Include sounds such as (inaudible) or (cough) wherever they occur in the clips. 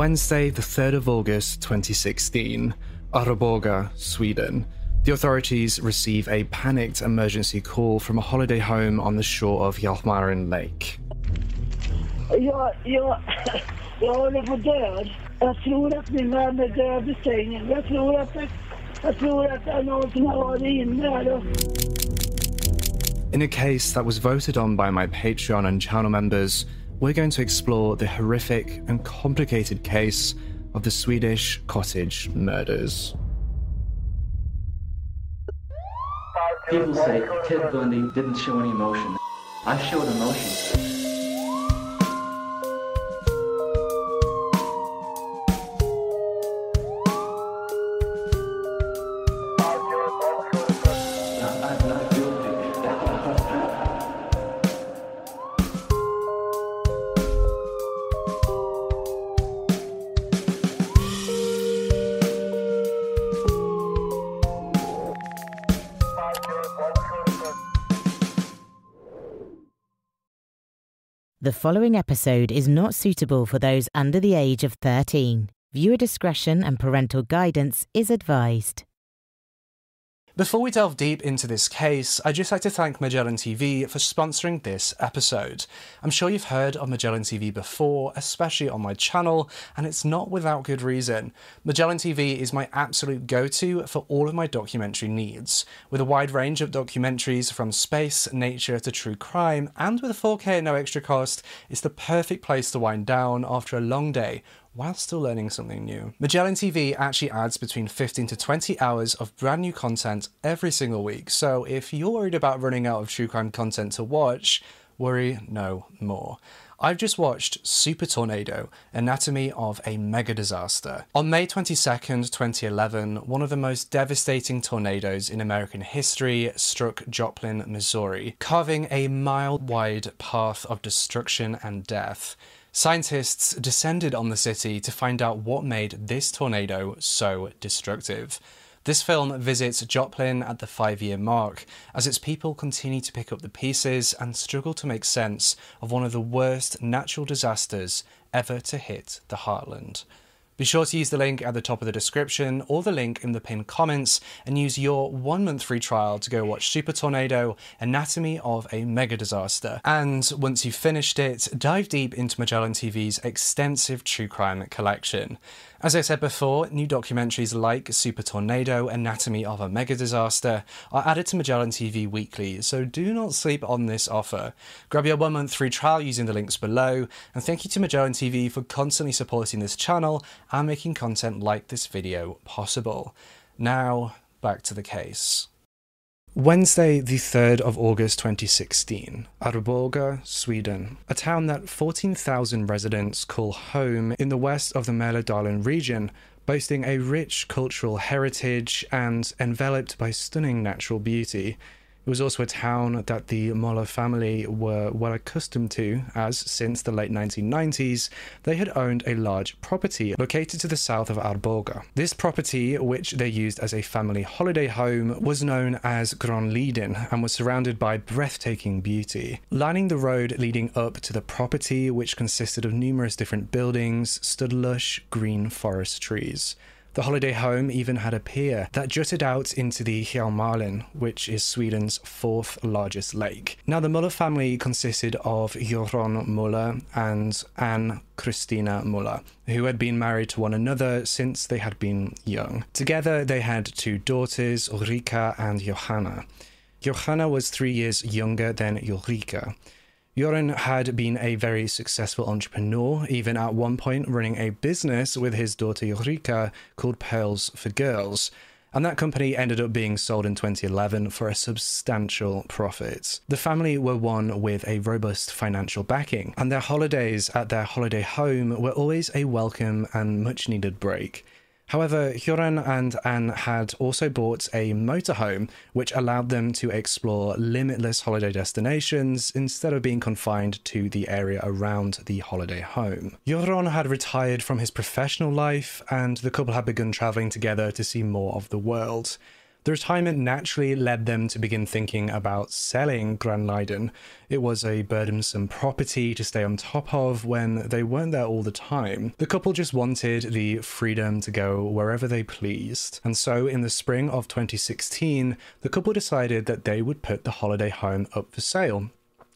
Wednesday, the 3rd of August 2016, Arboga, Sweden. The authorities receive a panicked emergency call from a holiday home on the shore of Hjälmaren Lake. Jag, jag, jag håller på död. Jag tror att min man är död i sängen. Jag tror att, jag tror att det är någon som har varit inne här. In a case that was voted on by my Patreon and channel members, we're going to explore the horrific and complicated case of the Swedish cottage murders. People say Ted Bundy didn't show any emotion. I showed emotion. Following episode is not suitable for those under the age of 13. Viewer discretion and parental guidance is advised. Before we delve deep into this case, I'd just like to thank Magellan TV for sponsoring this episode. I'm sure you've heard of Magellan TV before, especially on my channel, and it's not without good reason. Magellan TV is my absolute go to for all of my documentary needs. With a wide range of documentaries from space, nature to true crime, and with 4K at no extra cost, it's the perfect place to wind down after a long day while still learning something new. Magellan TV actually adds between 15 to 20 hours of brand new content every single week, so if you're worried about running out of true crime content to watch, worry no more. I've just watched Super Tornado Anatomy of a Mega Disaster. On May 22nd, 2011, one of the most devastating tornadoes in American history struck Joplin, Missouri, carving a mile wide path of destruction and death. Scientists descended on the city to find out what made this tornado so destructive. This film visits Joplin at the five year mark as its people continue to pick up the pieces and struggle to make sense of one of the worst natural disasters ever to hit the heartland. Be sure to use the link at the top of the description or the link in the pinned comments and use your one month free trial to go watch Super Tornado Anatomy of a Mega Disaster. And once you've finished it, dive deep into Magellan TV's extensive true crime collection. As I said before, new documentaries like Super Tornado Anatomy of a Mega Disaster are added to Magellan TV weekly, so do not sleep on this offer. Grab your one month free trial using the links below, and thank you to Magellan TV for constantly supporting this channel and making content like this video possible. Now, back to the case. Wednesday, the 3rd of August 2016, Arboga, Sweden, a town that 14,000 residents call home in the west of the Mälardalen region, boasting a rich cultural heritage and enveloped by stunning natural beauty. It was also a town that the Moller family were well accustomed to, as since the late 1990s, they had owned a large property located to the south of Arboga. This property, which they used as a family holiday home, was known as Granliden and was surrounded by breathtaking beauty. Lining the road leading up to the property, which consisted of numerous different buildings, stood lush green forest trees. The holiday home even had a pier that jutted out into the Hjälmaren, which is Sweden's fourth largest lake. Now, the Muller family consisted of Joron Muller and Anne Christina Muller, who had been married to one another since they had been young. Together, they had two daughters, Ulrika and Johanna. Johanna was three years younger than Ulrika. Joran had been a very successful entrepreneur, even at one point running a business with his daughter Ulrika called Pearls for Girls. And that company ended up being sold in 2011 for a substantial profit. The family were one with a robust financial backing, and their holidays at their holiday home were always a welcome and much needed break. However, Joran and Anne had also bought a motorhome, which allowed them to explore limitless holiday destinations instead of being confined to the area around the holiday home. Joran had retired from his professional life, and the couple had begun traveling together to see more of the world. The retirement naturally led them to begin thinking about selling Granliden. It was a burdensome property to stay on top of when they weren't there all the time. The couple just wanted the freedom to go wherever they pleased. And so, in the spring of 2016, the couple decided that they would put the holiday home up for sale.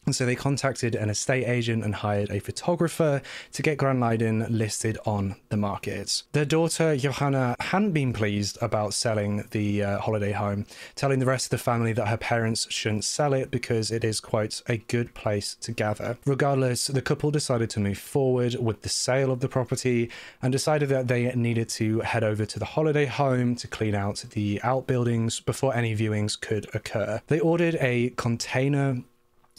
And so they contacted an estate agent and hired a photographer to get Granliden listed on the market. Their daughter, Johanna, hadn't been pleased about selling the uh, holiday home, telling the rest of the family that her parents shouldn't sell it because it is, quite, a good place to gather. Regardless, the couple decided to move forward with the sale of the property and decided that they needed to head over to the holiday home to clean out the outbuildings before any viewings could occur. They ordered a container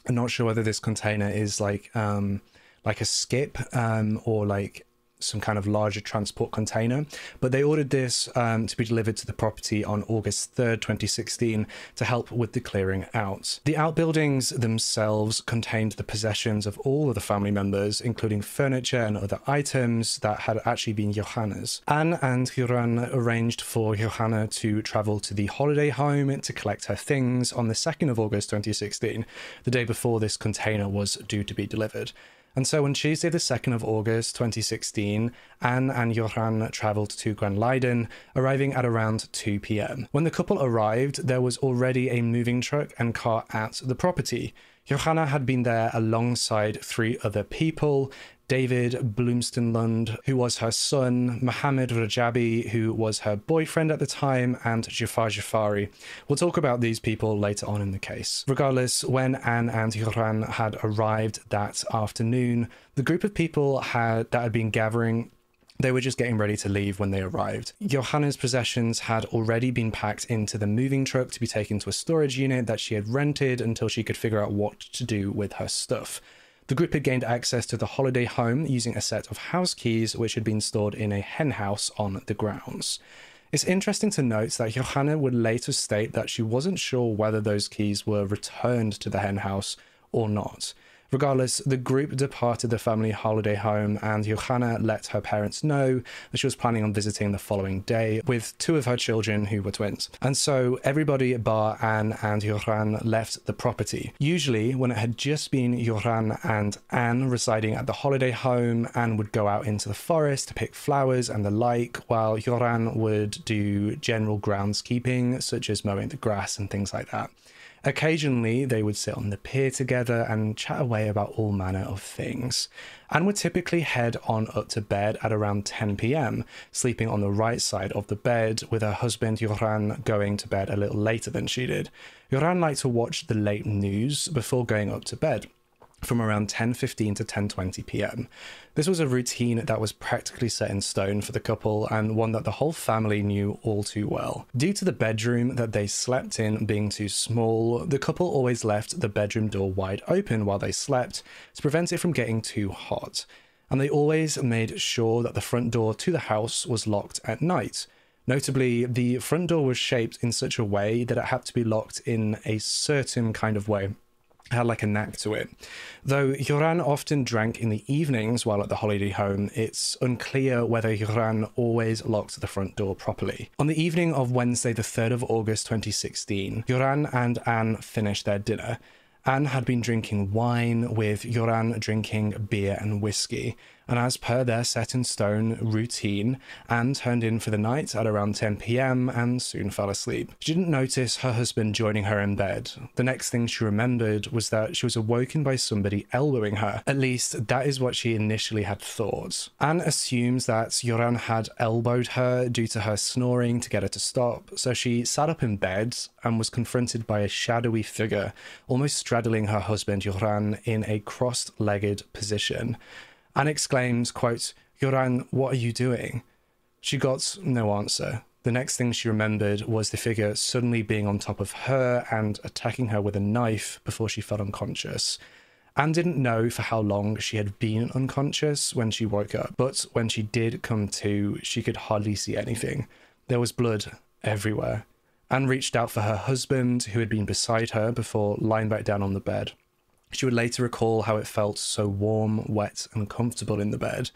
I'm not sure whether this container is like um, like a skip um, or like some kind of larger transport container. But they ordered this um, to be delivered to the property on August 3rd, 2016, to help with the clearing out. The outbuildings themselves contained the possessions of all of the family members, including furniture and other items that had actually been Johanna's. Anne and Joran arranged for Johanna to travel to the holiday home to collect her things on the 2nd of August 2016, the day before this container was due to be delivered. And so on Tuesday, the 2nd of August 2016, Anne and Johan travelled to Granliden, arriving at around 2 pm. When the couple arrived, there was already a moving truck and car at the property. Johanna had been there alongside three other people, David Blomsterlund, who was her son, Mohammed Rajabi, who was her boyfriend at the time, and Jafar Jafari. We'll talk about these people later on in the case. Regardless, when Anne and Joran had arrived that afternoon, the group of people had that had been gathering they were just getting ready to leave when they arrived. Johanna's possessions had already been packed into the moving truck to be taken to a storage unit that she had rented until she could figure out what to do with her stuff. The group had gained access to the holiday home using a set of house keys which had been stored in a henhouse on the grounds. It's interesting to note that Johanna would later state that she wasn't sure whether those keys were returned to the henhouse or not. Regardless, the group departed the family holiday home, and Johanna let her parents know that she was planning on visiting the following day with two of her children who were twins. And so everybody bar Anne and Joran left the property. Usually, when it had just been Joran and Anne residing at the holiday home, Anne would go out into the forest to pick flowers and the like, while Joran would do general groundskeeping, such as mowing the grass and things like that. Occasionally, they would sit on the pier together and chat away about all manner of things, and would typically head on up to bed at around 10 pm, sleeping on the right side of the bed, with her husband Joran going to bed a little later than she did. Joran liked to watch the late news before going up to bed from around 10:15 to 10:20 p.m. This was a routine that was practically set in stone for the couple and one that the whole family knew all too well. Due to the bedroom that they slept in being too small, the couple always left the bedroom door wide open while they slept to prevent it from getting too hot. And they always made sure that the front door to the house was locked at night. Notably, the front door was shaped in such a way that it had to be locked in a certain kind of way had like a knack to it. Though Joran often drank in the evenings while at the holiday home, it's unclear whether Joran always locked the front door properly. On the evening of Wednesday, the 3rd of August 2016, Joran and Anne finished their dinner. Anne had been drinking wine, with Joran drinking beer and whiskey and as per their set in stone routine, Anne turned in for the night at around 10 pm and soon fell asleep. She didn't notice her husband joining her in bed. The next thing she remembered was that she was awoken by somebody elbowing her. At least, that is what she initially had thought. Anne assumes that Joran had elbowed her due to her snoring to get her to stop, so she sat up in bed and was confronted by a shadowy figure, almost straddling her husband Joran in a crossed legged position and exclaimed, quote, Joran, what are you doing? She got no answer. The next thing she remembered was the figure suddenly being on top of her and attacking her with a knife before she fell unconscious. Anne didn't know for how long she had been unconscious when she woke up, but when she did come to, she could hardly see anything. There was blood everywhere. Anne reached out for her husband, who had been beside her, before lying back down on the bed. She would later recall how it felt so warm, wet, and comfortable in the bed.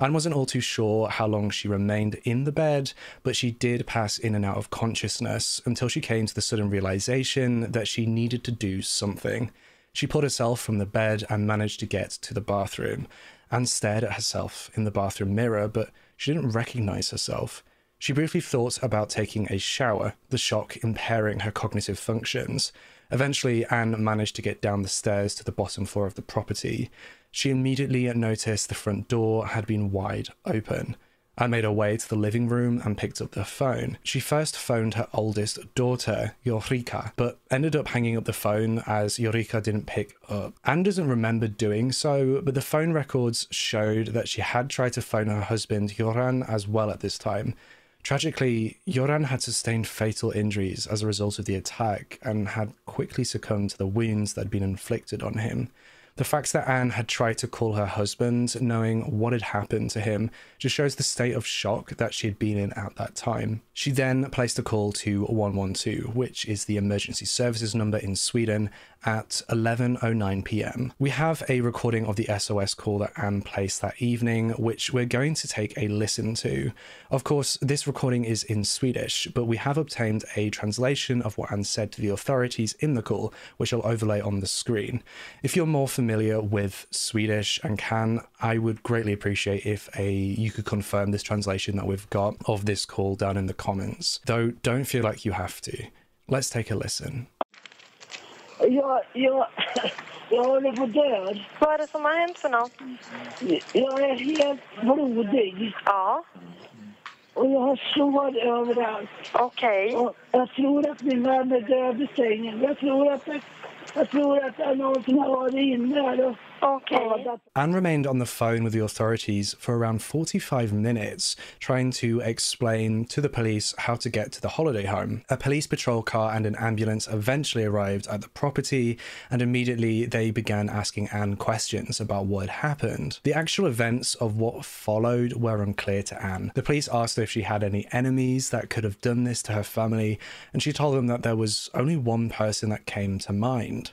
Anne wasn't all too sure how long she remained in the bed, but she did pass in and out of consciousness until she came to the sudden realization that she needed to do something. She pulled herself from the bed and managed to get to the bathroom. Anne stared at herself in the bathroom mirror, but she didn't recognize herself. She briefly thought about taking a shower, the shock impairing her cognitive functions. Eventually, Anne managed to get down the stairs to the bottom floor of the property. She immediately noticed the front door had been wide open. Anne made her way to the living room and picked up the phone. She first phoned her oldest daughter, Yorika, but ended up hanging up the phone as Yorika didn't pick up. Anne doesn't remember doing so, but the phone records showed that she had tried to phone her husband, Yoran, as well at this time. Tragically, Yoran had sustained fatal injuries as a result of the attack and had quickly succumbed to the wounds that had been inflicted on him. The fact that Anne had tried to call her husband, knowing what had happened to him, just shows the state of shock that she had been in at that time. She then placed a call to 112, which is the emergency services number in Sweden, at 11:09 p.m. We have a recording of the SOS call that Anne placed that evening, which we're going to take a listen to. Of course, this recording is in Swedish, but we have obtained a translation of what Anne said to the authorities in the call, which I'll overlay on the screen. If you're more familiar with Swedish and can, I would greatly appreciate if a you could confirm this translation that we've got of this call down in the comments. Though don't feel like you have to. Let's take a listen. Jag, jag, (laughs) jag håller på död. Vad är det som har hänt för något? Jag är helt blodig Ja, och jag har sår överallt. okej. Och jag tror att min man är död i sängen. Jag tror att, det, jag tror att det är någon som har varit inne här och Okej. skadat. Anne remained on the phone with the authorities for around 45 minutes, trying to explain to the police how to get to the holiday home. A police patrol car and an ambulance eventually arrived at the property, and immediately they began asking Anne questions about what had happened. The actual events of what followed were unclear to Anne. The police asked her if she had any enemies that could have done this to her family, and she told them that there was only one person that came to mind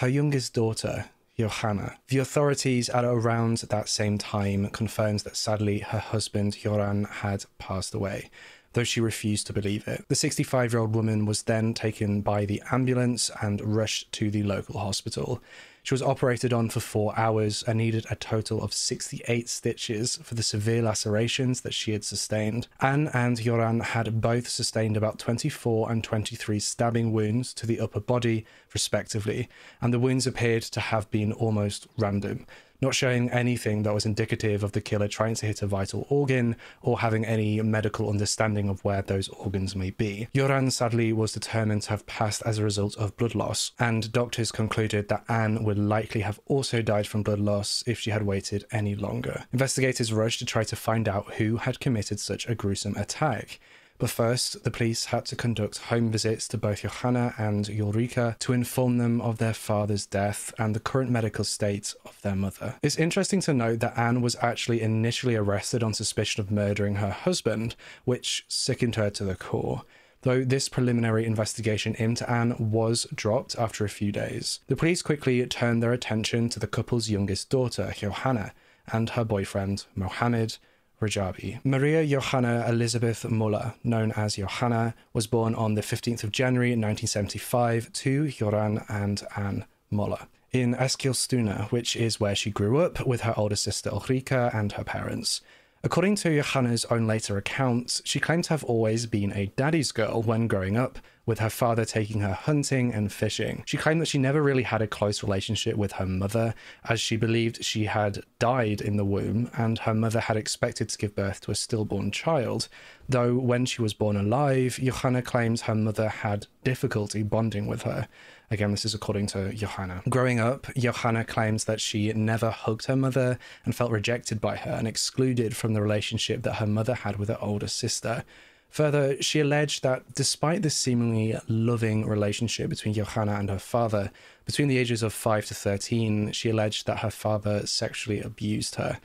her youngest daughter, Johanna. The authorities at around that same time confirmed that sadly her husband Joran had passed away, though she refused to believe it. The 65 year old woman was then taken by the ambulance and rushed to the local hospital. She was operated on for four hours and needed a total of 68 stitches for the severe lacerations that she had sustained. Anne and Joran had both sustained about 24 and 23 stabbing wounds to the upper body, respectively, and the wounds appeared to have been almost random, not showing anything that was indicative of the killer trying to hit a vital organ or having any medical understanding of where those organs may be. Joran sadly was determined to have passed as a result of blood loss, and doctors concluded that Anne would likely have also died from blood loss if she had waited any longer. Investigators rushed to try to find out who had committed such a gruesome attack. But first, the police had to conduct home visits to both Johanna and Ulrika to inform them of their father's death and the current medical state of their mother. It's interesting to note that Anne was actually initially arrested on suspicion of murdering her husband, which sickened her to the core. Though this preliminary investigation into Anne was dropped after a few days, the police quickly turned their attention to the couple's youngest daughter, Johanna, and her boyfriend, Mohammed, Rajabi. Maria Johanna Elizabeth Muller, known as Johanna, was born on the 15th of January 1975 to Joran and Anne Muller in Eskilstuna, which is where she grew up with her older sister Ulrika and her parents. According to Johanna's own later accounts, she claimed to have always been a daddy's girl when growing up, with her father taking her hunting and fishing. She claimed that she never really had a close relationship with her mother, as she believed she had died in the womb and her mother had expected to give birth to a stillborn child. Though when she was born alive, Johanna claims her mother had difficulty bonding with her. Again, this is according to Johanna. Growing up, Johanna claims that she never hugged her mother and felt rejected by her and excluded from the relationship that her mother had with her older sister. Further, she alleged that despite this seemingly loving relationship between Johanna and her father, between the ages of 5 to 13, she alleged that her father sexually abused her.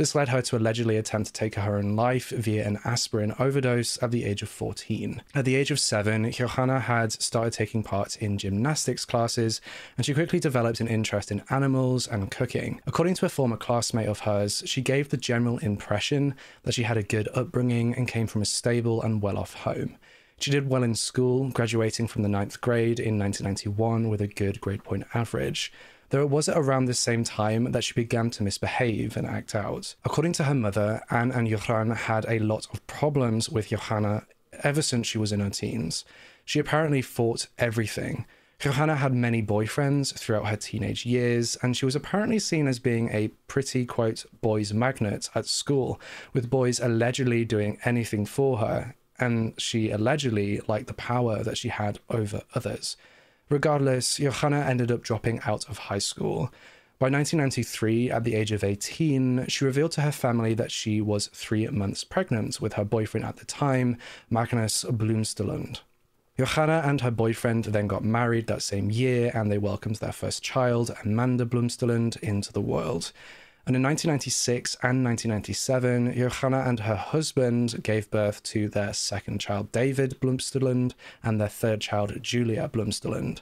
This led her to allegedly attempt to take her own life via an aspirin overdose at the age of 14. At the age of 7, Johanna had started taking part in gymnastics classes, and she quickly developed an interest in animals and cooking. According to a former classmate of hers, she gave the general impression that she had a good upbringing and came from a stable and well off home. She did well in school, graduating from the ninth grade in 1991 with a good grade point average though it was around the same time that she began to misbehave and act out. According to her mother, Anne and Johan had a lot of problems with Johanna ever since she was in her teens. She apparently fought everything. Johanna had many boyfriends throughout her teenage years, and she was apparently seen as being a pretty, quote, boys magnet at school, with boys allegedly doing anything for her, and she allegedly liked the power that she had over others. Regardless, Johanna ended up dropping out of high school. By 1993, at the age of 18, she revealed to her family that she was three months pregnant with her boyfriend at the time, Magnus Blomsterlund. Johanna and her boyfriend then got married that same year and they welcomed their first child, Amanda Blomsterlund, into the world. And in 1996 and 1997, Johanna and her husband gave birth to their second child, David Blomsterlund, and their third child, Julia Blomsterlund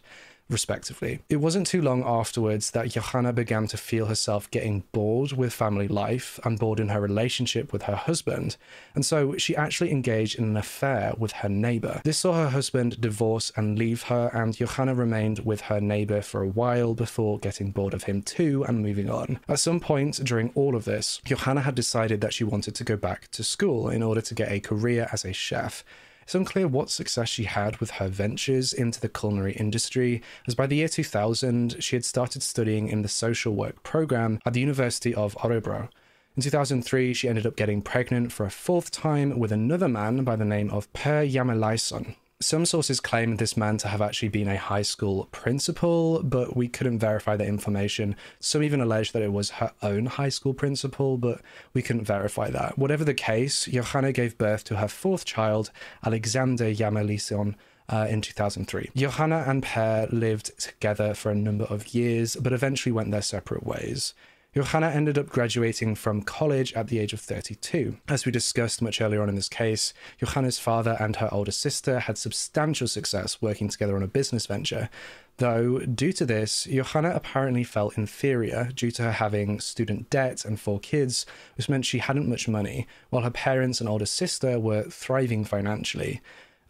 respectively. It wasn't too long afterwards that Johanna began to feel herself getting bored with family life and bored in her relationship with her husband, and so she actually engaged in an affair with her neighbor. This saw her husband divorce and leave her, and Johanna remained with her neighbor for a while before getting bored of him too and moving on. At some point during all of this, Johanna had decided that she wanted to go back to school in order to get a career as a chef. It's unclear what success she had with her ventures into the culinary industry, as by the year 2000, she had started studying in the social work program at the University of Örebro. In 2003, she ended up getting pregnant for a fourth time with another man by the name of Per Yamelaison, some sources claim this man to have actually been a high school principal, but we couldn't verify that information. Some even allege that it was her own high school principal, but we couldn't verify that. Whatever the case, Johanna gave birth to her fourth child, Alexander Yamelison, uh, in 2003. Johanna and Per lived together for a number of years, but eventually went their separate ways. Johanna ended up graduating from college at the age of 32. As we discussed much earlier on in this case, Johanna's father and her older sister had substantial success working together on a business venture, though due to this, Johanna apparently felt inferior due to her having student debt and four kids, which meant she hadn't much money, while her parents and older sister were thriving financially.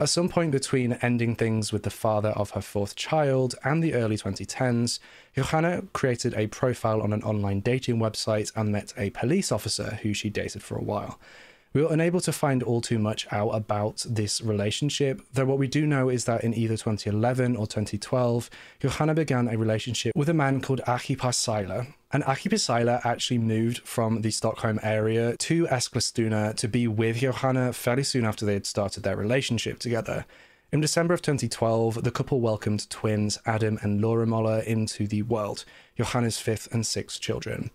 At some point between ending things with the father of her fourth child and the early 2010s, Johanna created a profile on an online dating website and met a police officer who she dated for a while. We were unable to find all too much out about this relationship, though what we do know is that in either 2011 or 2012, Johanna began a relationship with a man called Aki Pasila. And Aki Pasila actually moved from the Stockholm area to Eskilstuna to be with Johanna fairly soon after they had started their relationship together. In December of 2012, the couple welcomed twins Adam and Laura Moller into the world, Johanna's fifth and sixth children.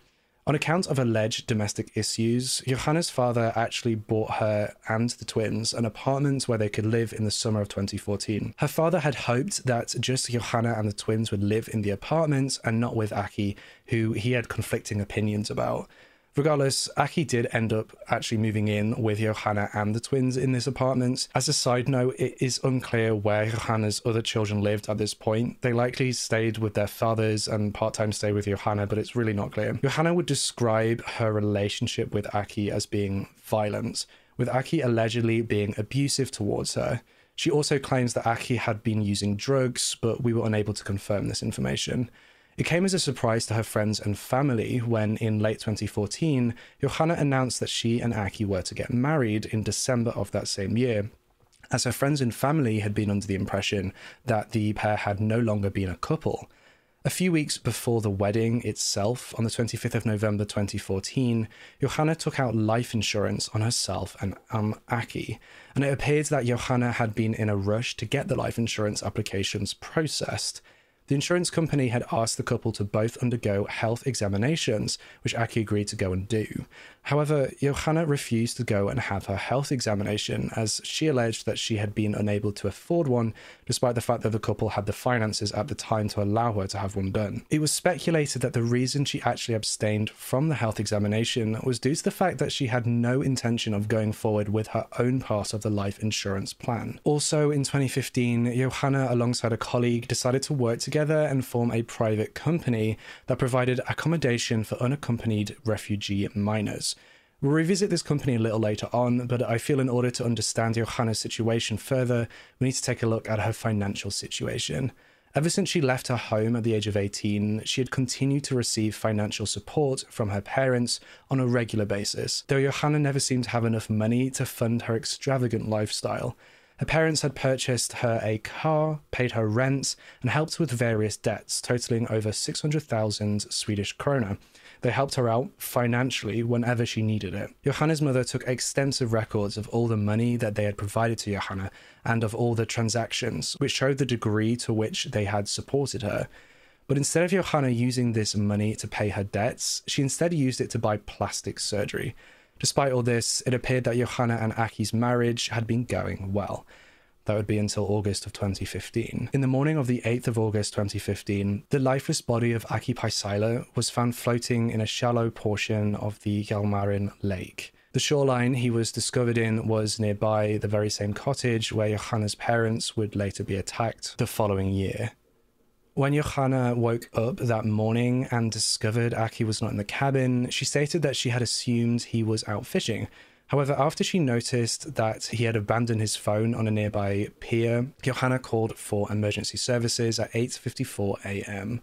On account of alleged domestic issues, Johanna's father actually bought her and the twins an apartment where they could live in the summer of 2014. Her father had hoped that just Johanna and the twins would live in the apartment and not with Aki, who he had conflicting opinions about. Regardless, Aki did end up actually moving in with Johanna and the twins in this apartment. As a side note, it is unclear where Johanna's other children lived at this point. They likely stayed with their fathers and part time stay with Johanna, but it's really not clear. Johanna would describe her relationship with Aki as being violent, with Aki allegedly being abusive towards her. She also claims that Aki had been using drugs, but we were unable to confirm this information. It came as a surprise to her friends and family when, in late 2014, Johanna announced that she and Aki were to get married in December of that same year, as her friends and family had been under the impression that the pair had no longer been a couple. A few weeks before the wedding itself, on the 25th of November 2014, Johanna took out life insurance on herself and um, Aki, and it appeared that Johanna had been in a rush to get the life insurance applications processed. The insurance company had asked the couple to both undergo health examinations, which Aki agreed to go and do. However, Johanna refused to go and have her health examination as she alleged that she had been unable to afford one, despite the fact that the couple had the finances at the time to allow her to have one done. It was speculated that the reason she actually abstained from the health examination was due to the fact that she had no intention of going forward with her own part of the life insurance plan. Also, in 2015, Johanna, alongside a colleague, decided to work together and form a private company that provided accommodation for unaccompanied refugee minors. We'll revisit this company a little later on, but I feel in order to understand Johanna's situation further, we need to take a look at her financial situation. Ever since she left her home at the age of 18, she had continued to receive financial support from her parents on a regular basis, though Johanna never seemed to have enough money to fund her extravagant lifestyle. Her parents had purchased her a car, paid her rent, and helped with various debts, totaling over 600,000 Swedish krona. They helped her out financially whenever she needed it. Johanna's mother took extensive records of all the money that they had provided to Johanna and of all the transactions, which showed the degree to which they had supported her. But instead of Johanna using this money to pay her debts, she instead used it to buy plastic surgery. Despite all this, it appeared that Johanna and Aki's marriage had been going well. That would be until August of 2015. In the morning of the 8th of August 2015, the lifeless body of Aki Pasila was found floating in a shallow portion of the Hjälmaren Lake. The shoreline he was discovered in was nearby the very same cottage where Johanna's parents would later be attacked the following year. When Johanna woke up that morning and discovered Aki was not in the cabin, she stated that she had assumed he was out fishing. However, after she noticed that he had abandoned his phone on a nearby pier, Johanna called for emergency services at 8:54 a.m.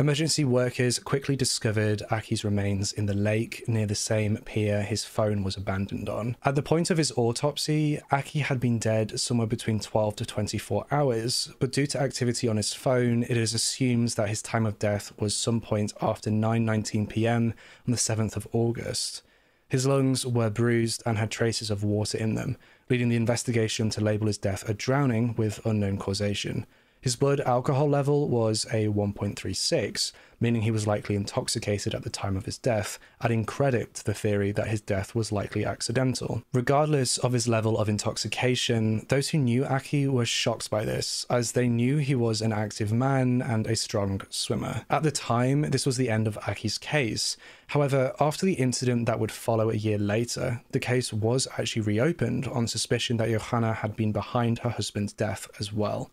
Emergency workers quickly discovered Aki's remains in the lake near the same pier his phone was abandoned on. At the point of his autopsy, Aki had been dead somewhere between 12 to 24 hours, but due to activity on his phone, it is assumed that his time of death was some point after 9:19 p.m. on the 7th of August. His lungs were bruised and had traces of water in them, leading the investigation to label his death a drowning with unknown causation. His blood alcohol level was a 1.36, meaning he was likely intoxicated at the time of his death, adding credit to the theory that his death was likely accidental. Regardless of his level of intoxication, those who knew Aki were shocked by this, as they knew he was an active man and a strong swimmer. At the time, this was the end of Aki's case. However, after the incident that would follow a year later, the case was actually reopened on suspicion that Johanna had been behind her husband's death as well.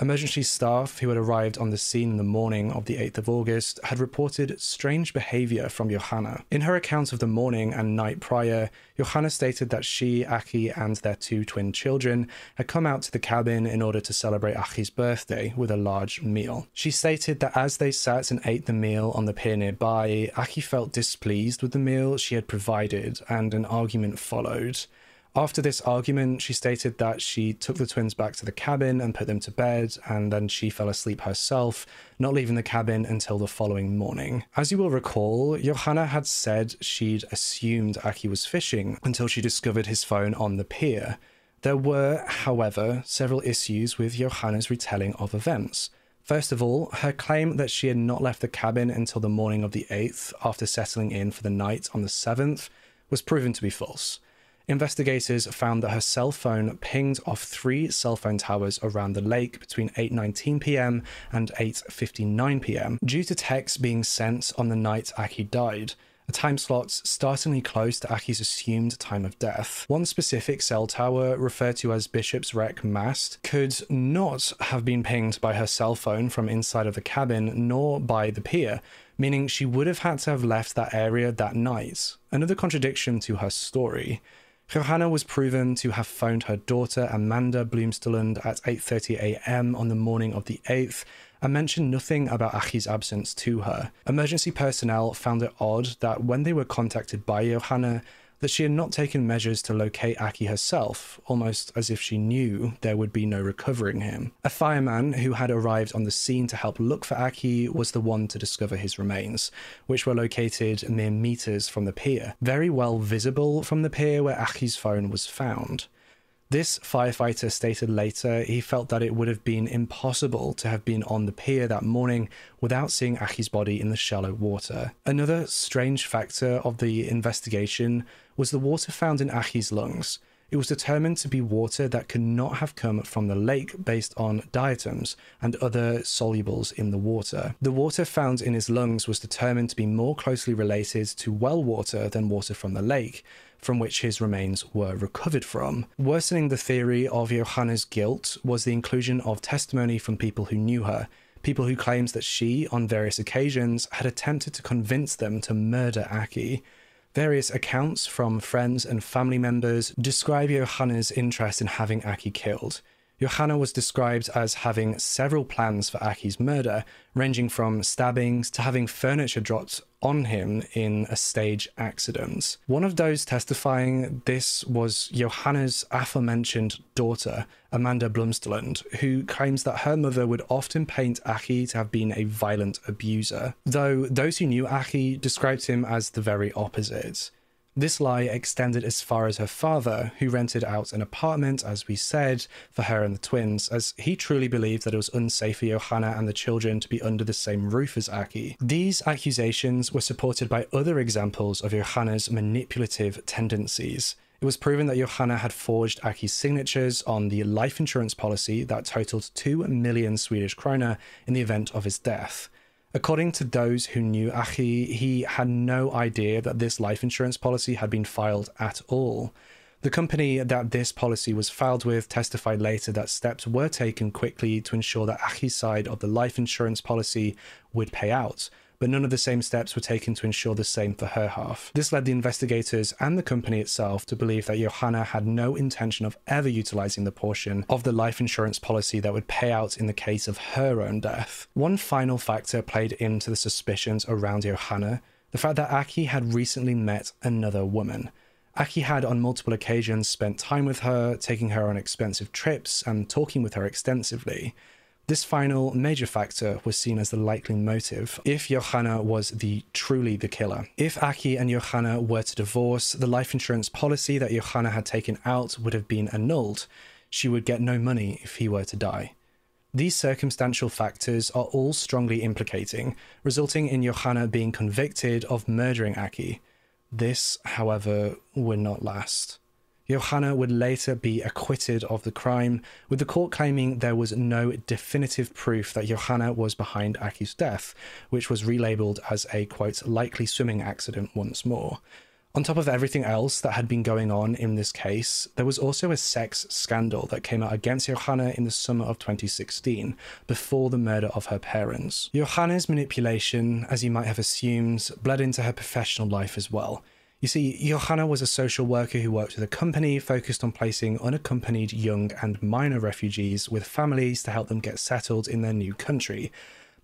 Emergency staff who had arrived on the scene in the morning of the 8th of August had reported strange behavior from Johanna. In her account of the morning and night prior, Johanna stated that she, Aki, and their two twin children had come out to the cabin in order to celebrate Aki's birthday with a large meal. She stated that as they sat and ate the meal on the pier nearby, Aki felt displeased with the meal she had provided and an argument followed. After this argument, she stated that she took the twins back to the cabin and put them to bed, and then she fell asleep herself, not leaving the cabin until the following morning. As you will recall, Johanna had said she'd assumed Aki was fishing until she discovered his phone on the pier. There were, however, several issues with Johanna's retelling of events. First of all, her claim that she had not left the cabin until the morning of the 8th after settling in for the night on the 7th was proven to be false. Investigators found that her cell phone pinged off three cell phone towers around the lake between 8:19 p.m. and 8:59 p.m. due to texts being sent on the night Aki died. A time slot startlingly close to Aki's assumed time of death. One specific cell tower, referred to as Bishop's Wreck Mast, could not have been pinged by her cell phone from inside of the cabin nor by the pier, meaning she would have had to have left that area that night. Another contradiction to her story. Johanna was proven to have phoned her daughter Amanda Blomsterlund at 8:30 a.m. on the morning of the 8th and mentioned nothing about Aki's absence to her. Emergency personnel found it odd that when they were contacted by Johanna, that she had not taken measures to locate Aki herself, almost as if she knew there would be no recovering him. A fireman who had arrived on the scene to help look for Aki was the one to discover his remains, which were located mere meters from the pier, very well visible from the pier where Aki's phone was found. This firefighter stated later he felt that it would have been impossible to have been on the pier that morning without seeing Aki's body in the shallow water. Another strange factor of the investigation was the water found in Aki's lungs. It was determined to be water that could not have come from the lake based on diatoms and other solubles in the water. The water found in his lungs was determined to be more closely related to well water than water from the lake, from which his remains were recovered from. Worsening the theory of Johanna's guilt was the inclusion of testimony from people who knew her. People who claimed that she, on various occasions, had attempted to convince them to murder Aki. Various accounts from friends and family members describe Johanna's interest in having Aki killed. Johanna was described as having several plans for Aki's murder, ranging from stabbings to having furniture dropped on him in a stage accident. One of those testifying this was Johanna's aforementioned daughter, Amanda Blomsterlund, who claims that her mother would often paint Aki to have been a violent abuser, though those who knew Aki described him as the very opposite. This lie extended as far as her father, who rented out an apartment, as we said, for her and the twins, as he truly believed that it was unsafe for Johanna and the children to be under the same roof as Aki. These accusations were supported by other examples of Johanna's manipulative tendencies. It was proven that Johanna had forged Aki's signatures on the life insurance policy that totaled 2 million Swedish krona in the event of his death. According to those who knew Aki, he had no idea that this life insurance policy had been filed at all. The company that this policy was filed with testified later that steps were taken quickly to ensure that Aki's side of the life insurance policy would pay out, but none of the same steps were taken to ensure the same for her half. This led the investigators and the company itself to believe that Johanna had no intention of ever utilizing the portion of the life insurance policy that would pay out in the case of her own death. One final factor played into the suspicions around Johanna the fact that Aki had recently met another woman. Aki had on multiple occasions spent time with her, taking her on expensive trips and talking with her extensively. This final major factor was seen as the likely motive if Johanna was the truly the killer. If Aki and Johanna were to divorce, the life insurance policy that Johanna had taken out would have been annulled. She would get no money if he were to die. These circumstantial factors are all strongly implicating, resulting in Johanna being convicted of murdering Aki. This, however, would not last. Johanna would later be acquitted of the crime, with the court claiming there was no definitive proof that Johanna was behind Aki's death, which was relabeled as a quote likely swimming accident once more. On top of everything else that had been going on in this case, there was also a sex scandal that came out against Johanna in the summer of 2016, before the murder of her parents. Johanna's manipulation, as you might have assumed, bled into her professional life as well. You see, Johanna was a social worker who worked with a company focused on placing unaccompanied young and minor refugees with families to help them get settled in their new country.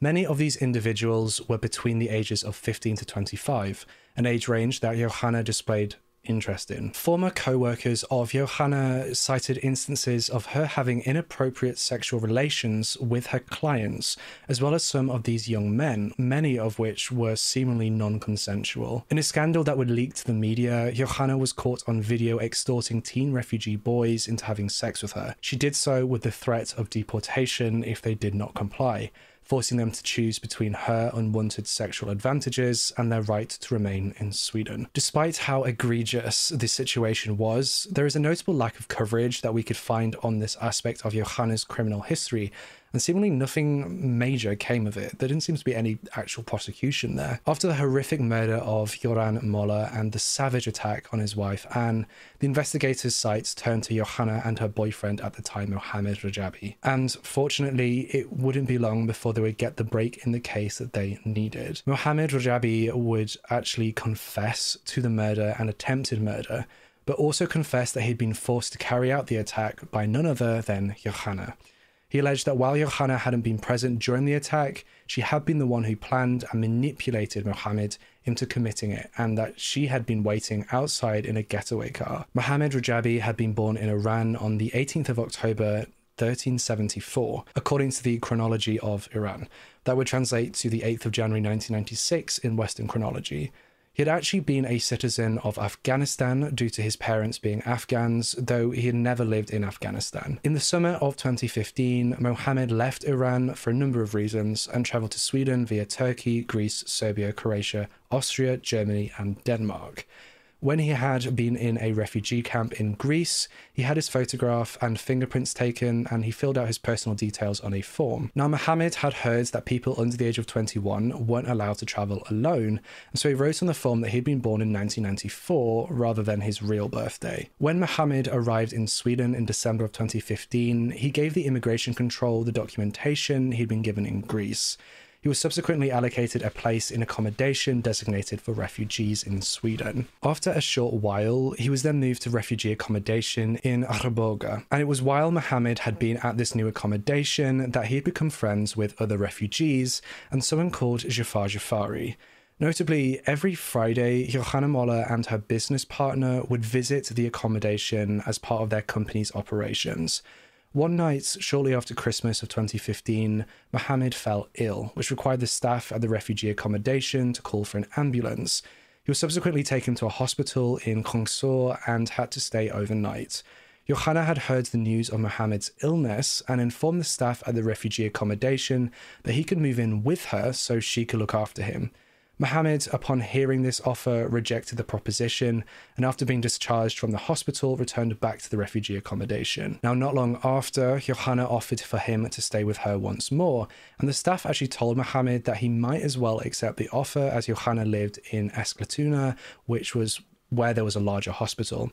Many of these individuals were between the ages of 15 to 25, an age range that Johanna displayed interest in. Former co workers of Johanna cited instances of her having inappropriate sexual relations with her clients, as well as some of these young men, many of which were seemingly non consensual. In a scandal that would leak to the media, Johanna was caught on video extorting teen refugee boys into having sex with her. She did so with the threat of deportation if they did not comply forcing them to choose between her unwanted sexual advantages and their right to remain in Sweden. Despite how egregious this situation was, there is a notable lack of coverage that we could find on this aspect of Johanna's criminal history, and seemingly nothing major came of it. There didn't seem to be any actual prosecution there. After the horrific murder of Joran Moller and the savage attack on his wife Anne, the investigators' sights turned to Johanna and her boyfriend at the time, Mohammed Rajabi. And fortunately, it wouldn't be long before they would get the break in the case that they needed. Mohammed Rajabi would actually confess to the murder and attempted murder, but also confess that he'd been forced to carry out the attack by none other than Johanna. He alleged that while Johanna hadn't been present during the attack, she had been the one who planned and manipulated Mohammed into committing it, and that she had been waiting outside in a getaway car. Mohammed Rajabi had been born in Iran on the 18th of October 1374, according to the chronology of Iran. That would translate to the 8th of January 1996 in Western chronology. He had actually been a citizen of Afghanistan due to his parents being Afghans, though he had never lived in Afghanistan. In the summer of 2015, Mohammed left Iran for a number of reasons and travelled to Sweden via Turkey, Greece, Serbia, Croatia, Austria, Germany, and Denmark. When he had been in a refugee camp in Greece, he had his photograph and fingerprints taken and he filled out his personal details on a form. Now, Mohammed had heard that people under the age of 21 weren't allowed to travel alone, and so he wrote on the form that he'd been born in 1994 rather than his real birthday. When Mohammed arrived in Sweden in December of 2015, he gave the immigration control the documentation he'd been given in Greece. He was subsequently allocated a place in accommodation designated for refugees in Sweden. After a short while, he was then moved to refugee accommodation in Arboga. And it was while Mohammed had been at this new accommodation that he had become friends with other refugees and someone called Jafar Jafari. Notably, every Friday, Johanna Moller and her business partner would visit the accommodation as part of their company's operations. One night, shortly after Christmas of 2015, Mohammed fell ill, which required the staff at the refugee accommodation to call for an ambulance. He was subsequently taken to a hospital in Kungsör and had to stay overnight. Johanna had heard the news of Mohammed's illness and informed the staff at the refugee accommodation that he could move in with her so she could look after him. Mohammed, upon hearing this offer, rejected the proposition and, after being discharged from the hospital, returned back to the refugee accommodation. Now, not long after, Johanna offered for him to stay with her once more, and the staff actually told Mohammed that he might as well accept the offer as Johanna lived in Eskilstuna, which was where there was a larger hospital.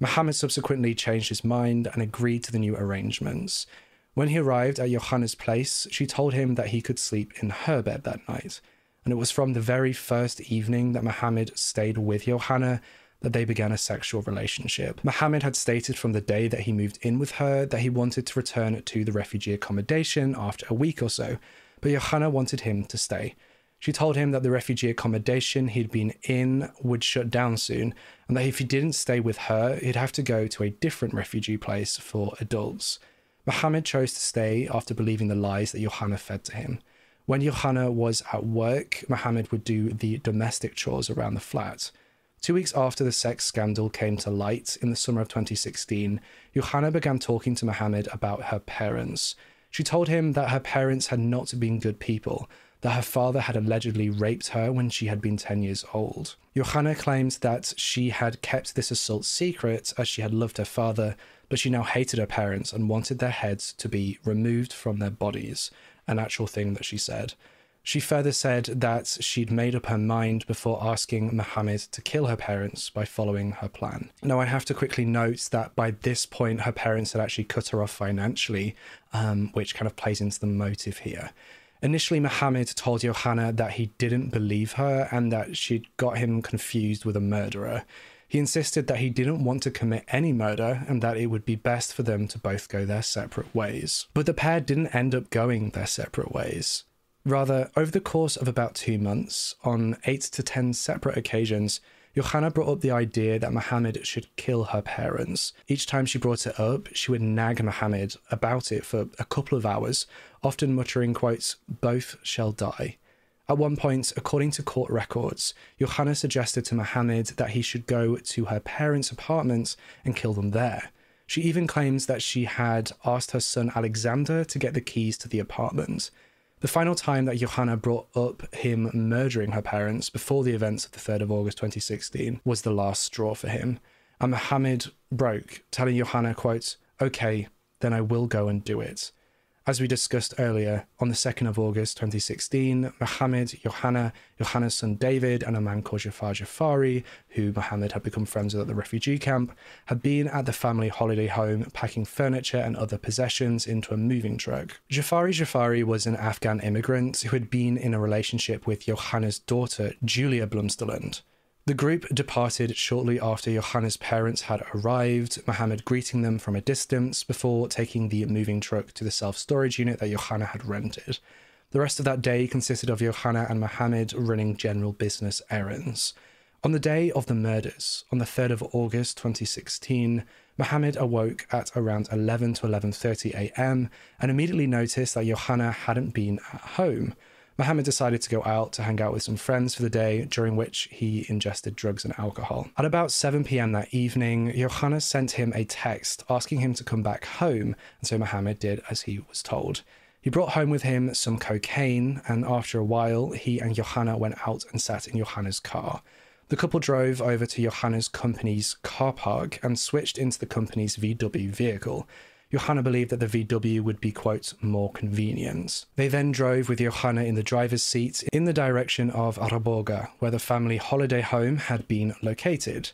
Mohammed subsequently changed his mind and agreed to the new arrangements. When he arrived at Johanna's place, she told him that he could sleep in her bed that night and it was from the very first evening that Mohammed stayed with Johanna that they began a sexual relationship. Mohammed had stated from the day that he moved in with her that he wanted to return to the refugee accommodation after a week or so, but Johanna wanted him to stay. She told him that the refugee accommodation he'd been in would shut down soon, and that if he didn't stay with her, he'd have to go to a different refugee place for adults. Mohammed chose to stay after believing the lies that Johanna fed to him. When Johanna was at work, Mohammed would do the domestic chores around the flat. Two weeks after the sex scandal came to light in the summer of 2016, Johanna began talking to Mohammed about her parents. She told him that her parents had not been good people, that her father had allegedly raped her when she had been 10 years old. Johanna claimed that she had kept this assault secret as she had loved her father, but she now hated her parents and wanted their heads to be removed from their bodies an actual thing that she said. She further said that she'd made up her mind before asking Mohammed to kill her parents by following her plan. Now, I have to quickly note that by this point, her parents had actually cut her off financially, um, which kind of plays into the motive here. Initially, Mohammed told Johanna that he didn't believe her and that she'd got him confused with a murderer. He insisted that he didn't want to commit any murder and that it would be best for them to both go their separate ways. But the pair didn't end up going their separate ways. Rather, over the course of about two months, on eight to ten separate occasions, Johanna brought up the idea that Mohammed should kill her parents. Each time she brought it up, she would nag Mohammed about it for a couple of hours, often muttering, quotes, both shall die. At one point, according to court records, Johanna suggested to Mohammed that he should go to her parents' apartment and kill them there. She even claims that she had asked her son Alexander to get the keys to the apartment. The final time that Johanna brought up him murdering her parents before the events of the 3rd of August 2016 was the last straw for him. And Mohammed broke, telling Johanna, quote, Okay, then I will go and do it. As we discussed earlier, on the 2nd of August 2016, Mohammed, Johanna, Johanna's son David, and a man called Jafar Jafari, who Mohammed had become friends with at the refugee camp, had been at the family holiday home packing furniture and other possessions into a moving truck. Jafari Jafari was an Afghan immigrant who had been in a relationship with Johanna's daughter, Julia Blomsterlund. The group departed shortly after Johanna's parents had arrived, Mohammed greeting them from a distance before taking the moving truck to the self storage unit that Johanna had rented. The rest of that day consisted of Johanna and Mohammed running general business errands. On the day of the murders, on the 3rd of August 2016, Mohammed awoke at around 11 to 11:30 a.m. and immediately noticed that Johanna hadn't been at home. Mohammed decided to go out to hang out with some friends for the day, during which he ingested drugs and alcohol. At about 7 pm that evening, Johanna sent him a text asking him to come back home, and so Mohammed did as he was told. He brought home with him some cocaine, and after a while, he and Johanna went out and sat in Johanna's car. The couple drove over to Johanna's company's car park and switched into the company's VW vehicle. Johanna believed that the VW would be, quote, more convenient. They then drove with Johanna in the driver's seat in the direction of Arboga, where the family holiday home had been located.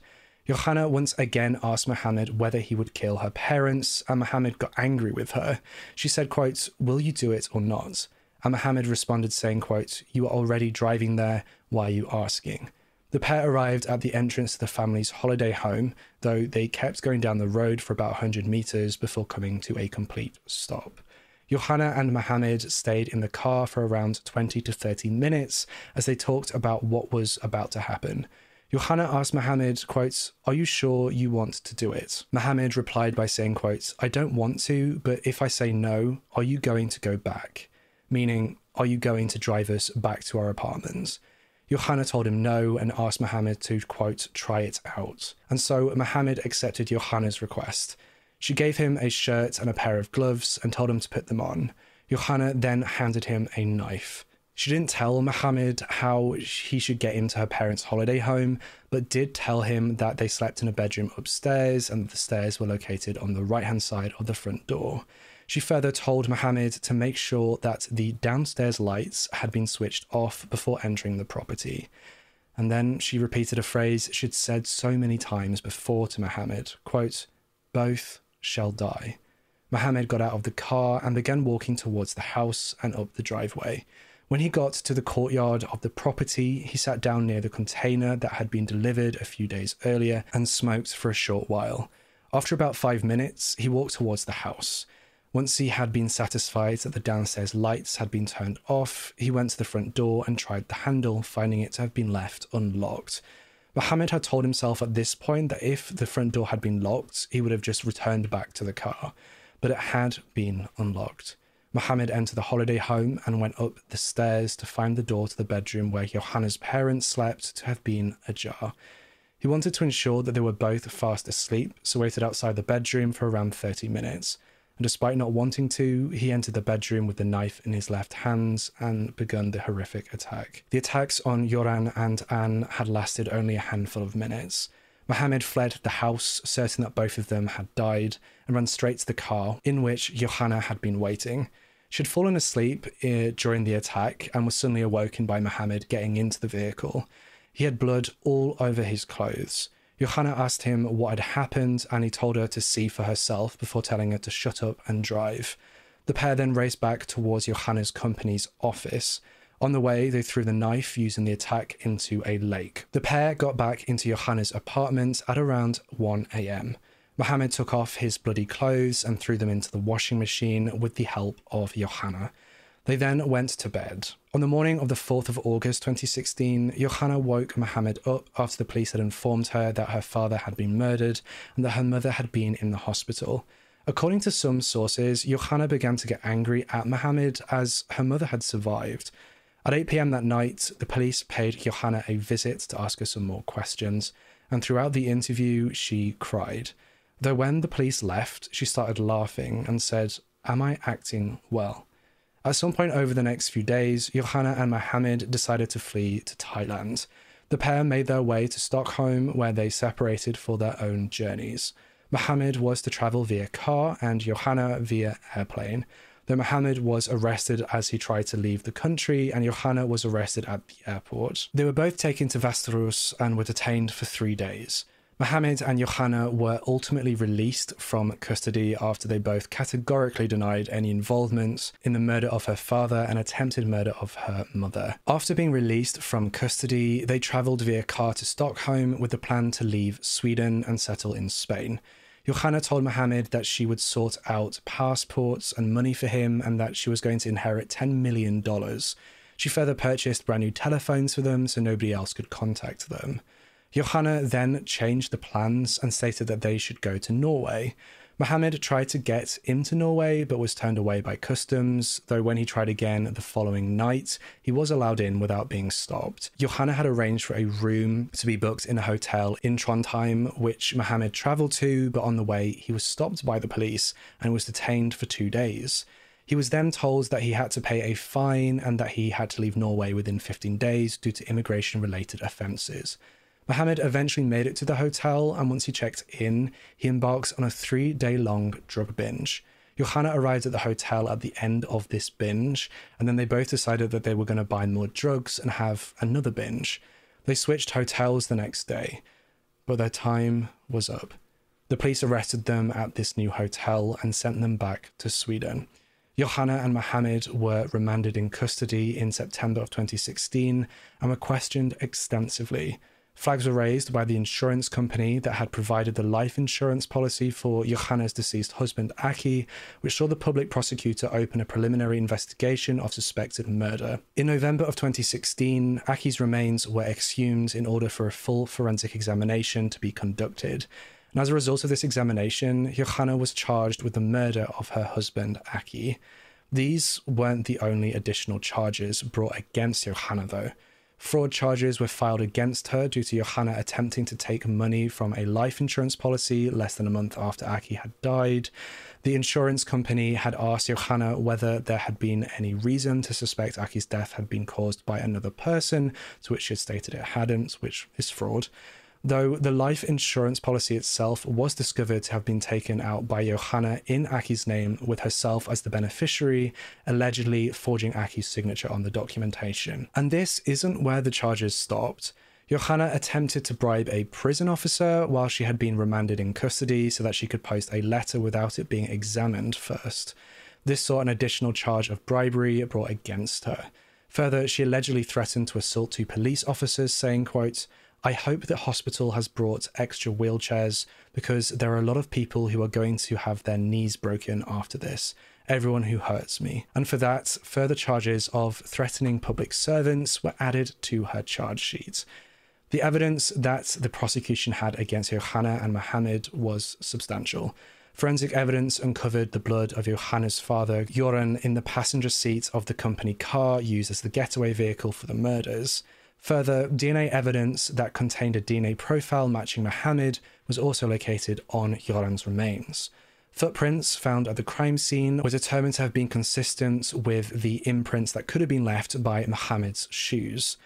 Johanna once again asked Mohammed whether he would kill her parents, and Mohammed got angry with her. She said, quote, Will you do it or not? And Mohammed responded saying, quote, You are already driving there, why are you asking? The pair arrived at the entrance to the family's holiday home, though they kept going down the road for about 100 meters before coming to a complete stop. Johanna and Mohammed stayed in the car for around 20 to 30 minutes as they talked about what was about to happen. Johanna asked Mohammed, quotes, Are you sure you want to do it? Mohammed replied by saying, quotes, I don't want to, but if I say no, are you going to go back? Meaning, are you going to drive us back to our apartments? Johanna told him no and asked Muhammad to, quote, try it out. And so Muhammad accepted Johanna's request. She gave him a shirt and a pair of gloves and told him to put them on. Johanna then handed him a knife. She didn't tell Muhammad how he should get into her parents' holiday home, but did tell him that they slept in a bedroom upstairs and that the stairs were located on the right hand side of the front door. She further told Mohammed to make sure that the downstairs lights had been switched off before entering the property. And then she repeated a phrase she'd said so many times before to Mohammed quote, Both shall die. Mohammed got out of the car and began walking towards the house and up the driveway. When he got to the courtyard of the property, he sat down near the container that had been delivered a few days earlier and smoked for a short while. After about five minutes, he walked towards the house. Once he had been satisfied that the downstairs lights had been turned off, he went to the front door and tried the handle, finding it to have been left unlocked. Mohammed had told himself at this point that if the front door had been locked, he would have just returned back to the car, but it had been unlocked. Mohammed entered the holiday home and went up the stairs to find the door to the bedroom where Johanna's parents slept to have been ajar. He wanted to ensure that they were both fast asleep, so waited outside the bedroom for around 30 minutes and despite not wanting to, he entered the bedroom with the knife in his left hands and begun the horrific attack. The attacks on Yoran and Anne had lasted only a handful of minutes. Mohammed fled the house, certain that both of them had died, and ran straight to the car in which Johanna had been waiting. She had fallen asleep uh, during the attack and was suddenly awoken by Mohammed getting into the vehicle. He had blood all over his clothes. Johanna asked him what had happened, and he told her to see for herself before telling her to shut up and drive. The pair then raced back towards Johanna's company's office. On the way, they threw the knife using the attack into a lake. The pair got back into Johanna's apartment at around 1 am. Mohammed took off his bloody clothes and threw them into the washing machine with the help of Johanna. They then went to bed. On the morning of the 4th of August 2016, Johanna woke Mohammed up after the police had informed her that her father had been murdered and that her mother had been in the hospital. According to some sources, Johanna began to get angry at Mohammed as her mother had survived. At 8 pm that night, the police paid Johanna a visit to ask her some more questions, and throughout the interview, she cried. Though when the police left, she started laughing and said, Am I acting well? At some point over the next few days, Johanna and Mohammed decided to flee to Thailand. The pair made their way to Stockholm, where they separated for their own journeys. Mohammed was to travel via car and Johanna via airplane. Though Mohammed was arrested as he tried to leave the country, and Johanna was arrested at the airport. They were both taken to Västerås and were detained for three days. Mohammed and Johanna were ultimately released from custody after they both categorically denied any involvement in the murder of her father and attempted murder of her mother. After being released from custody, they travelled via car to Stockholm with the plan to leave Sweden and settle in Spain. Johanna told Mohammed that she would sort out passports and money for him and that she was going to inherit $10 million. She further purchased brand new telephones for them so nobody else could contact them. Johanna then changed the plans and stated that they should go to Norway. Mohammed tried to get into Norway but was turned away by customs, though when he tried again the following night, he was allowed in without being stopped. Johanna had arranged for a room to be booked in a hotel in Trondheim, which Mohammed travelled to, but on the way he was stopped by the police and was detained for two days. He was then told that he had to pay a fine and that he had to leave Norway within 15 days due to immigration related offences. Mohammed eventually made it to the hotel, and once he checked in, he embarks on a three day long drug binge. Johanna arrived at the hotel at the end of this binge, and then they both decided that they were going to buy more drugs and have another binge. They switched hotels the next day, but their time was up. The police arrested them at this new hotel and sent them back to Sweden. Johanna and Mohammed were remanded in custody in September of 2016 and were questioned extensively. Flags were raised by the insurance company that had provided the life insurance policy for Johanna's deceased husband, Aki, which saw the public prosecutor open a preliminary investigation of suspected murder. In November of 2016, Aki's remains were exhumed in order for a full forensic examination to be conducted. And as a result of this examination, Johanna was charged with the murder of her husband, Aki. These weren't the only additional charges brought against Johanna, though. Fraud charges were filed against her due to Johanna attempting to take money from a life insurance policy less than a month after Aki had died. The insurance company had asked Johanna whether there had been any reason to suspect Aki's death had been caused by another person, to which she had stated it hadn't, which is fraud though the life insurance policy itself was discovered to have been taken out by Johanna in Aki's name with herself as the beneficiary, allegedly forging Aki's signature on the documentation. And this isn't where the charges stopped. Johanna attempted to bribe a prison officer while she had been remanded in custody so that she could post a letter without it being examined first. This saw an additional charge of bribery brought against her. Further, she allegedly threatened to assault two police officers, saying, quote, I hope that hospital has brought extra wheelchairs because there are a lot of people who are going to have their knees broken after this. Everyone who hurts me. And for that, further charges of threatening public servants were added to her charge sheet. The evidence that the prosecution had against Johanna and Mohammed was substantial. Forensic evidence uncovered the blood of Johanna's father, Joran, in the passenger seat of the company car used as the getaway vehicle for the murders. Further, DNA evidence that contained a DNA profile matching Mohammed was also located on Joran's remains. Footprints found at the crime scene were determined to have been consistent with the imprints that could have been left by Mohammed's shoes.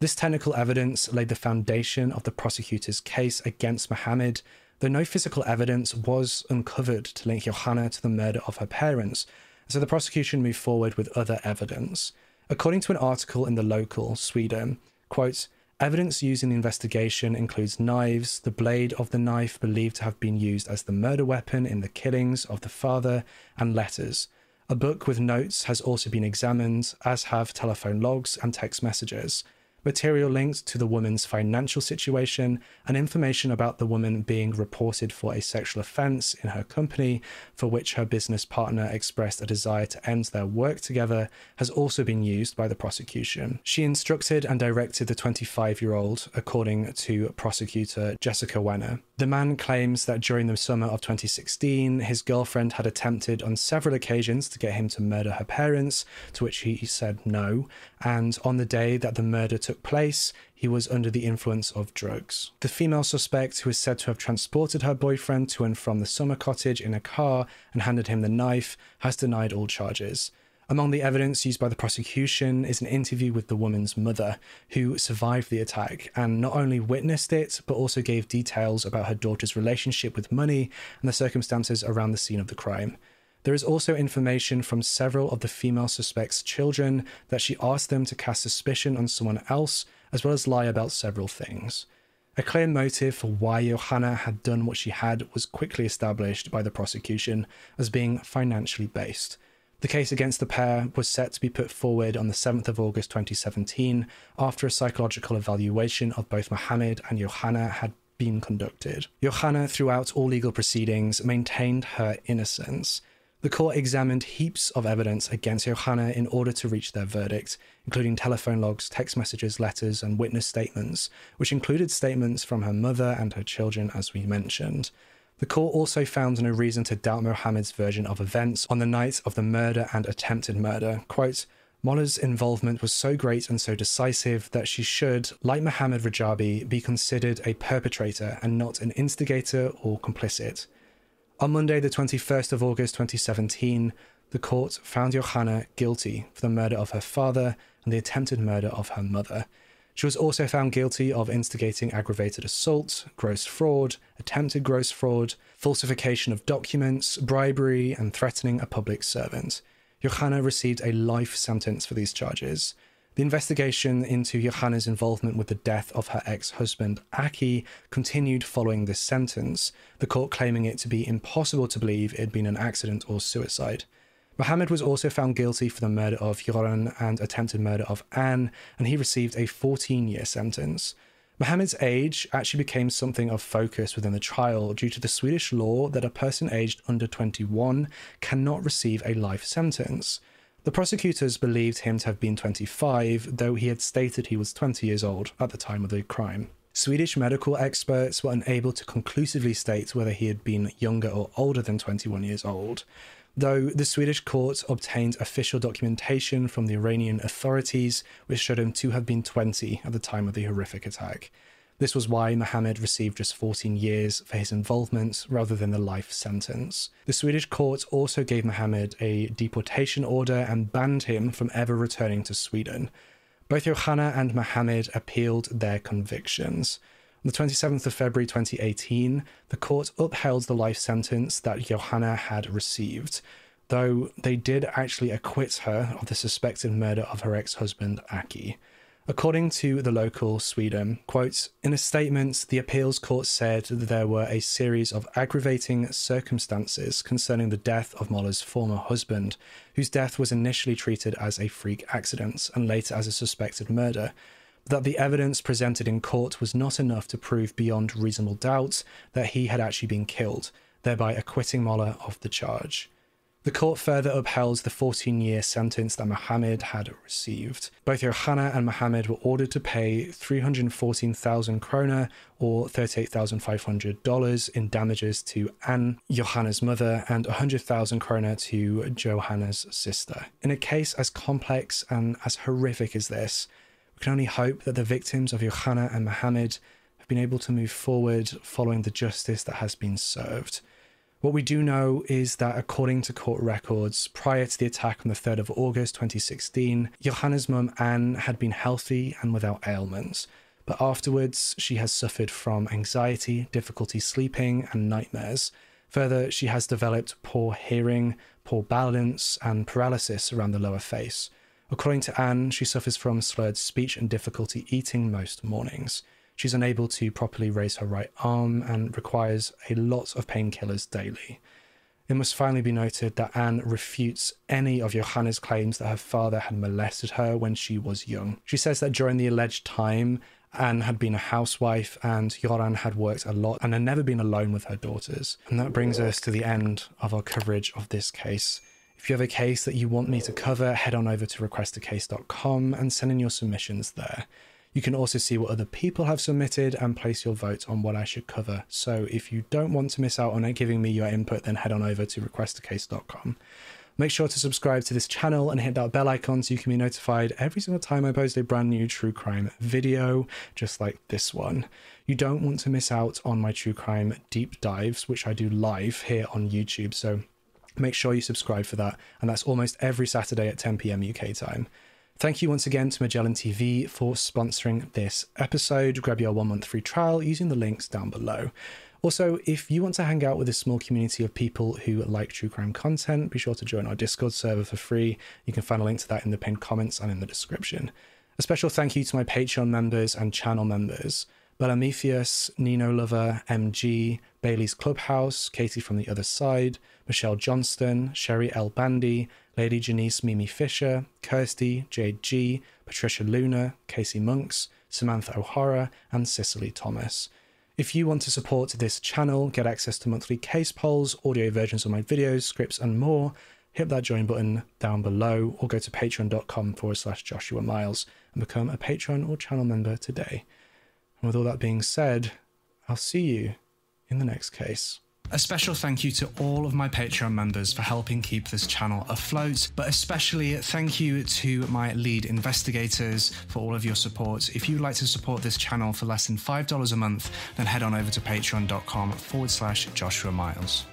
This technical evidence laid the foundation of the prosecutor's case against Mohammed, though no physical evidence was uncovered to link Johanna to the murder of her parents, so the prosecution moved forward with other evidence. According to an article in the local, Sweden, Quote, Evidence used in the investigation includes knives, the blade of the knife believed to have been used as the murder weapon in the killings of the father, and letters. A book with notes has also been examined, as have telephone logs and text messages material linked to the woman's financial situation, and information about the woman being reported for a sexual offence in her company for which her business partner expressed a desire to end their work together has also been used by the prosecution. She instructed and directed the 25 year old, according to prosecutor Jessica Wenner. The man claims that during the summer of 2016, his girlfriend had attempted on several occasions to get him to murder her parents, to which he said no, and on the day that the murder took took place, he was under the influence of drugs. The female suspect, who is said to have transported her boyfriend to and from the summer cottage in a car and handed him the knife, has denied all charges. Among the evidence used by the prosecution is an interview with the woman's mother, who survived the attack and not only witnessed it, but also gave details about her daughter's relationship with money and the circumstances around the scene of the crime. There is also information from several of the female suspects' children that she asked them to cast suspicion on someone else, as well as lie about several things. A clear motive for why Johanna had done what she had was quickly established by the prosecution as being financially based. The case against the pair was set to be put forward on the 7th of August 2017 after a psychological evaluation of both Mohammed and Johanna had been conducted. Johanna, throughout all legal proceedings, maintained her innocence. The court examined heaps of evidence against Johanna in order to reach their verdict, including telephone logs, text messages, letters, and witness statements, which included statements from her mother and her children, as we mentioned. The court also found no reason to doubt Mohammed's version of events on the night of the murder and attempted murder. Quote, Möller's involvement was so great and so decisive that she should, like Mohammed Rajabi, be considered a perpetrator and not an instigator or complicit. On Monday, the 21st of August 2017, the court found Johanna guilty for the murder of her father and the attempted murder of her mother. She was also found guilty of instigating aggravated assault, gross fraud, attempted gross fraud, falsification of documents, bribery, and threatening a public servant. Johanna received a life sentence for these charges. The investigation into Johanna's involvement with the death of her ex husband, Aki, continued following this sentence, the court claiming it to be impossible to believe it had been an accident or suicide. Mohammed was also found guilty for the murder of Yoran and attempted murder of Anne, and he received a 14 year sentence. Mohammed's age actually became something of focus within the trial due to the Swedish law that a person aged under 21 cannot receive a life sentence. The prosecutors believed him to have been 25, though he had stated he was 20 years old at the time of the crime. Swedish medical experts were unable to conclusively state whether he had been younger or older than 21 years old though the Swedish court obtained official documentation from the Iranian authorities which showed him to have been 20 at the time of the horrific attack. This was why Mohammed received just 14 years for his involvement rather than the life sentence. The Swedish court also gave Mohammed a deportation order and banned him from ever returning to Sweden. Both Johanna and Mohammed appealed their convictions. On the 27th of February 2018, the court upheld the life sentence that Johanna had received, though they did actually acquit her of the suspected murder of her ex husband, Aki. According to the local Sweden, quote, in a statement, the appeals court said that there were a series of aggravating circumstances concerning the death of Möller's former husband, whose death was initially treated as a freak accident and later as a suspected murder, but that the evidence presented in court was not enough to prove beyond reasonable doubt that he had actually been killed, thereby acquitting Mollah of the charge. The court further upheld the 14 year sentence that Mohammed had received. Both Johanna and Mohammed were ordered to pay 314,000 krona or $38,500 in damages to Anne, Johanna's mother, and 100,000 krona to Johanna's sister. In a case as complex and as horrific as this, we can only hope that the victims of Johanna and Mohammed have been able to move forward following the justice that has been served. What we do know is that, according to court records, prior to the attack on the 3rd of August 2016, Johanna's mum Anne had been healthy and without ailments, but afterwards she has suffered from anxiety, difficulty sleeping, and nightmares. Further, she has developed poor hearing, poor balance, and paralysis around the lower face. According to Anne, she suffers from slurred speech and difficulty eating most mornings. She's unable to properly raise her right arm and requires a lot of painkillers daily. It must finally be noted that Anne refutes any of Johanna's claims that her father had molested her when she was young. She says that during the alleged time, Anne had been a housewife and Joran had worked a lot and had never been alone with her daughters. And that brings us to the end of our coverage of this case. If you have a case that you want me to cover, head on over to requestacase.com and send in your submissions there. You can also see what other people have submitted and place your vote on what I should cover. So if you don't want to miss out on it giving me your input, then head on over to requestacase.com. Make sure to subscribe to this channel and hit that bell icon so you can be notified every single time I post a brand new true crime video, just like this one. You don't want to miss out on my true crime deep dives, which I do live here on YouTube. So Make sure you subscribe for that, and that's almost every Saturday at 10 pm UK time. Thank you once again to Magellan TV for sponsoring this episode. Grab your one month free trial using the links down below. Also, if you want to hang out with a small community of people who like true crime content, be sure to join our Discord server for free. You can find a link to that in the pinned comments and in the description. A special thank you to my Patreon members and channel members. Bellametheus, Nino Lover, MG, Bailey's Clubhouse, Katie from the Other Side, Michelle Johnston, Sherry L. Bandy, Lady Janice Mimi Fisher, Kirsty, Jade G, Patricia Luna, Casey Monks, Samantha O'Hara, and Cicely Thomas. If you want to support this channel, get access to monthly case polls, audio versions of my videos, scripts, and more, hit that join button down below or go to patreon.com forward slash Joshua Miles and become a patron or channel member today. And with all that being said, I'll see you in the next case. A special thank you to all of my Patreon members for helping keep this channel afloat, but especially thank you to my lead investigators for all of your support. If you'd like to support this channel for less than $5 a month, then head on over to patreon.com forward slash Joshua Miles.